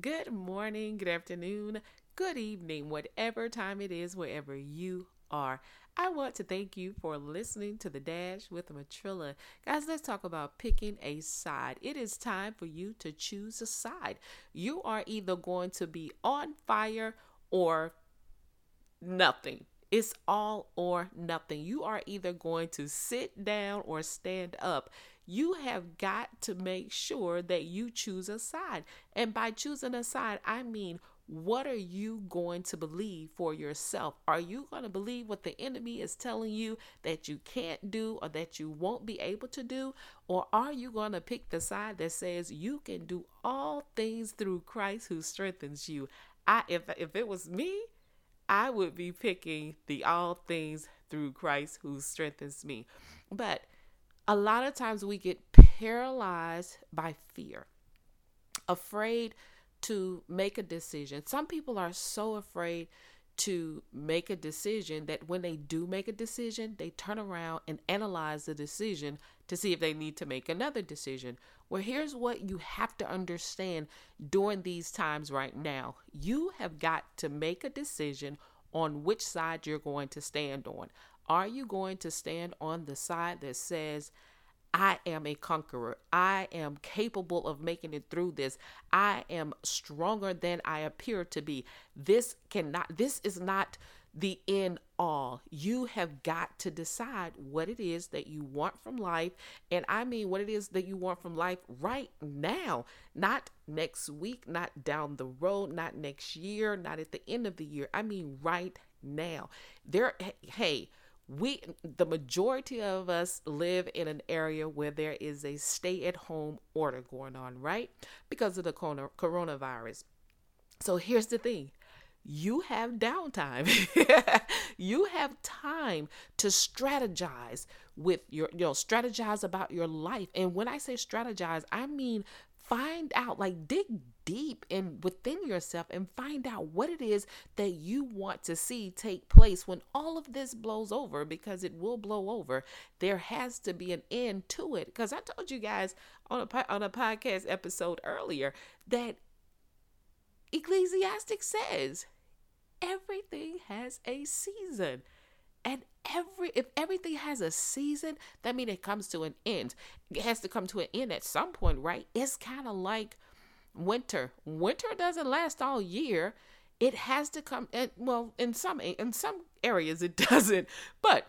Good morning, good afternoon, good evening, whatever time it is, wherever you are. I want to thank you for listening to the Dash with Matrilla. Guys, let's talk about picking a side. It is time for you to choose a side. You are either going to be on fire or nothing. It's all or nothing. You are either going to sit down or stand up. You have got to make sure that you choose a side. And by choosing a side, I mean, what are you going to believe for yourself? Are you going to believe what the enemy is telling you that you can't do or that you won't be able to do? Or are you going to pick the side that says you can do all things through Christ who strengthens you? I if if it was me, I would be picking the all things through Christ who strengthens me. But a lot of times we get paralyzed by fear, afraid to make a decision. Some people are so afraid to make a decision that when they do make a decision, they turn around and analyze the decision to see if they need to make another decision. Well, here's what you have to understand during these times right now you have got to make a decision on which side you're going to stand on. Are you going to stand on the side that says, I am a conqueror. I am capable of making it through this. I am stronger than I appear to be. This cannot, this is not the end all. You have got to decide what it is that you want from life. And I mean, what it is that you want from life right now, not next week, not down the road, not next year, not at the end of the year. I mean, right now. There, hey, we the majority of us live in an area where there is a stay at home order going on right? Because of the coronavirus. So here's the thing. You have downtime. You have time to strategize with your you know strategize about your life. And when i say strategize i mean find out like dig deep and within yourself and find out what it is that you want to see take place when all of this blows over because it will blow over there has to be an end to it because i told you guys on a on a podcast episode earlier that Ecclesiastes says everything has a season and every if everything has a season, that means it comes to an end. It has to come to an end at some point, right? It's kind of like winter. Winter doesn't last all year. It has to come and well, in some in some areas it doesn't. But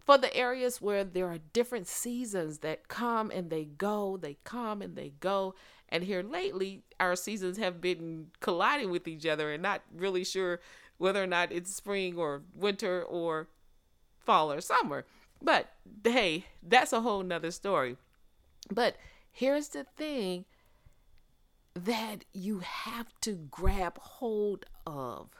for the areas where there are different seasons that come and they go, they come and they go. And here lately, our seasons have been colliding with each other and not really sure whether or not it's spring or winter or fall or summer. But hey, that's a whole nother story. But here's the thing that you have to grab hold of.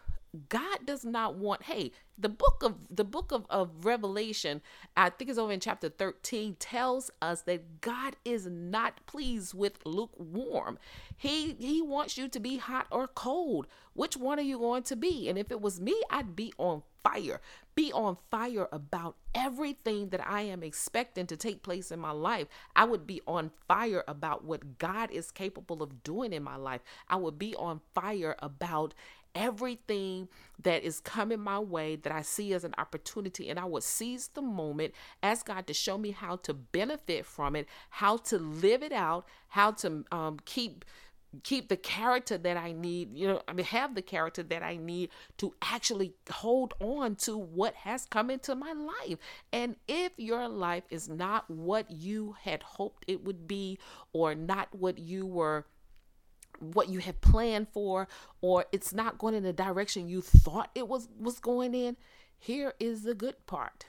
God does not want, hey, the book of the book of, of Revelation, I think it's over in chapter 13, tells us that God is not pleased with lukewarm. He he wants you to be hot or cold. Which one are you going to be? And if it was me, I'd be on fire. Be on fire about everything that I am expecting to take place in my life. I would be on fire about what God is capable of doing in my life. I would be on fire about everything that is coming my way that I see as an opportunity, and I would seize the moment, ask God to show me how to benefit from it, how to live it out, how to um, keep keep the character that I need, you know, I mean, have the character that I need to actually hold on to what has come into my life. And if your life is not what you had hoped it would be, or not what you were what you had planned for or it's not going in the direction you thought it was was going in here is the good part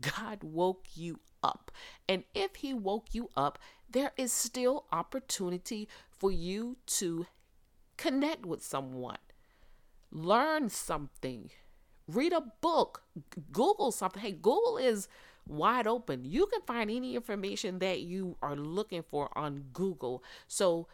god woke you up and if he woke you up there is still opportunity for you to connect with someone, learn something, read a book, Google something. Hey, Google is wide open. You can find any information that you are looking for on Google. So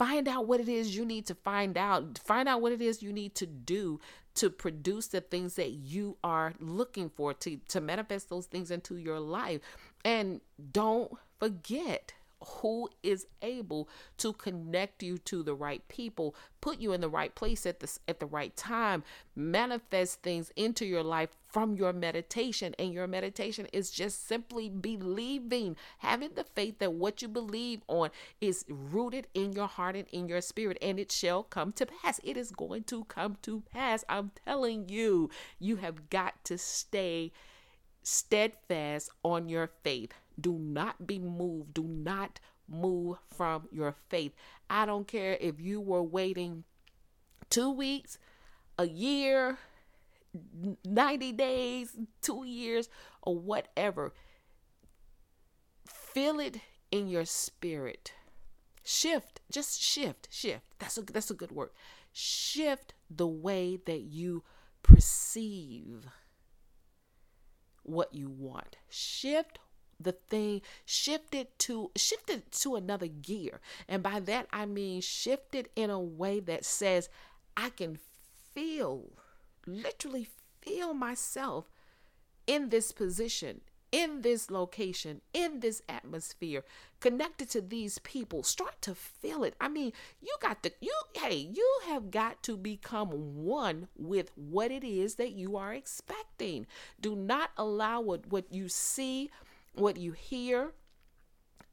find out what it is you need to find out. Find out what it is you need to do to produce the things that you are looking for to to manifest those things into your life. And don't forget who is able to connect you to the right people, put you in the right place at the at the right time, manifest things into your life from your meditation. And your meditation is just simply believing, having the faith that what you believe on is rooted in your heart and in your spirit, and it shall come to pass. It is going to come to pass. I'm telling you, you have got to stay steadfast on your faith. Do not be moved. Do not move from your faith. I don't care if you were waiting two weeks, a year, 90 days, two years, or whatever. Feel it in your spirit. Shift, just shift, shift. That's a that's a good word. Shift the way that you perceive what you want. Shift the thing shift it to shift it to another gear and by that i mean shift it in a way that says i can feel literally feel myself in this position in this location, in this atmosphere, connected to these people. Start to feel it. I mean, you got to, you, hey, you have got to become one with what it is that you are expecting. Do not allow what, what you see, what you hear,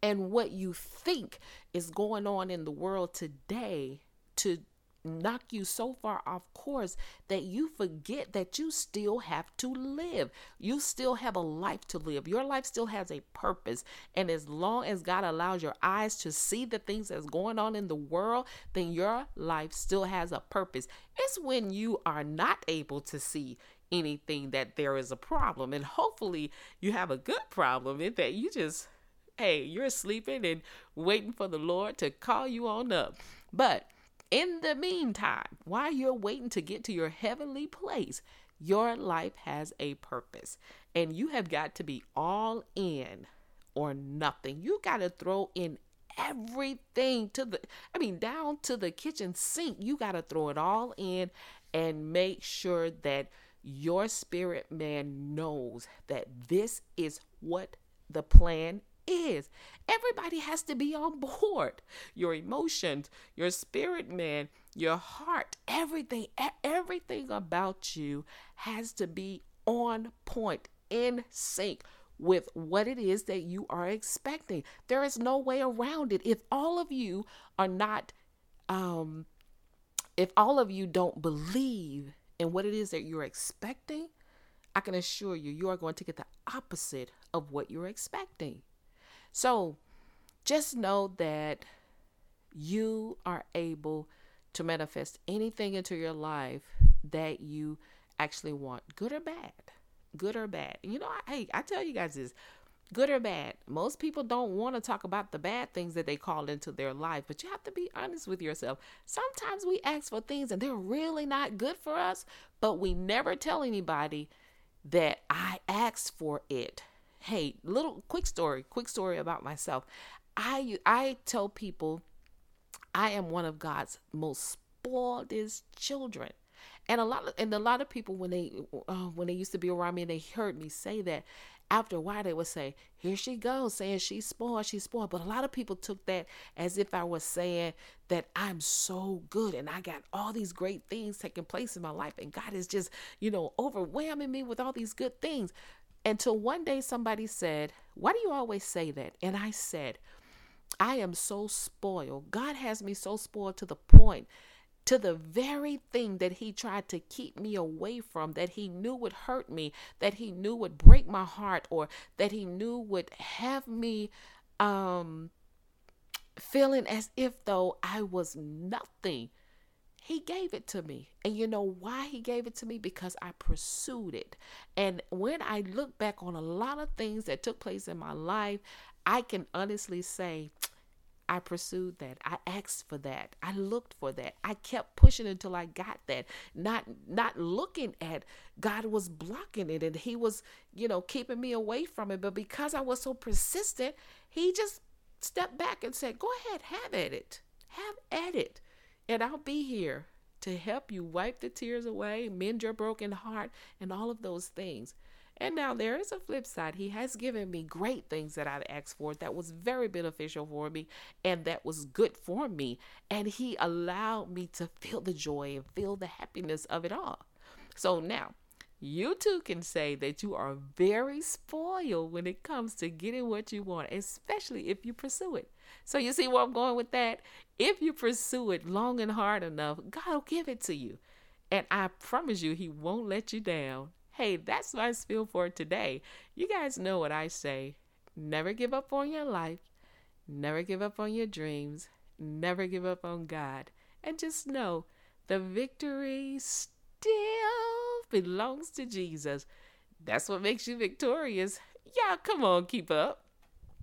and what you think is going on in the world today to knock you so far off course that you forget that you still have to live. You still have a life to live. Your life still has a purpose. And as long as God allows your eyes to see the things that's going on in the world, then your life still has a purpose. It's when you are not able to see anything that there is a problem. And hopefully you have a good problem in that you just hey, you're sleeping and waiting for the Lord to call you on up. But in the meantime, while you're waiting to get to your heavenly place, your life has a purpose. And you have got to be all in or nothing. You got to throw in everything to the, I mean, down to the kitchen sink. You got to throw it all in and make sure that your spirit man knows that this is what the plan is. Everybody has to be on board. Your emotions, your spirit man, your heart, everything, everything about you has to be on point, in sync with what it is that you are expecting. There is no way around it. If all of you are not, um, if all of you don't believe in what it is that you're expecting, I can assure you, you are going to get the opposite of what you're expecting. So just know that you are able to manifest anything into your life that you actually want, good or bad. Good or bad. You know, I, hey, I tell you guys this good or bad. Most people don't want to talk about the bad things that they call into their life, but you have to be honest with yourself. Sometimes we ask for things and they're really not good for us, but we never tell anybody that I asked for it hey, little quick story, quick story about myself. I I tell people I am one of God's most spoiled children. And a lot of and a lot of people when they uh, when they used to be around me and they heard me say that, after a while they would say, "Here she goes, saying she's spoiled, she's spoiled." But a lot of people took that as if I was saying that I'm so good and I got all these great things taking place in my life, and God is just you know overwhelming me with all these good things. Until one day somebody said, Why do you always say that? And I said, I am so spoiled. God has me so spoiled to the point, to the very thing that He tried to keep me away from, that He knew would hurt me, that He knew would break my heart, or that He knew would have me um, feeling as if though I was nothing. He gave it to me. And you know why he gave it to me? Because I pursued it. And when I look back on a lot of things that took place in my life, I can honestly say, I pursued that. I asked for that. I looked for that. I kept pushing until I got that. Not not looking at God was blocking it and he was, you know, keeping me away from it, but because I was so persistent, he just stepped back and said, "Go ahead, have at it. Have at it." And I'll be here to help you wipe the tears away, mend your broken heart, and all of those things. And now there is a flip side. He has given me great things that I've asked for that was very beneficial for me and that was good for me. And He allowed me to feel the joy and feel the happiness of it all. So now, you too can say that you are very spoiled when it comes to getting what you want, especially if you pursue it. So, you see where I'm going with that? If you pursue it long and hard enough, God will give it to you. And I promise you, He won't let you down. Hey, that's my spiel for today. You guys know what I say. Never give up on your life. Never give up on your dreams. Never give up on God. And just know the victory still belongs to Jesus. That's what makes you victorious. Yeah, come on, keep up.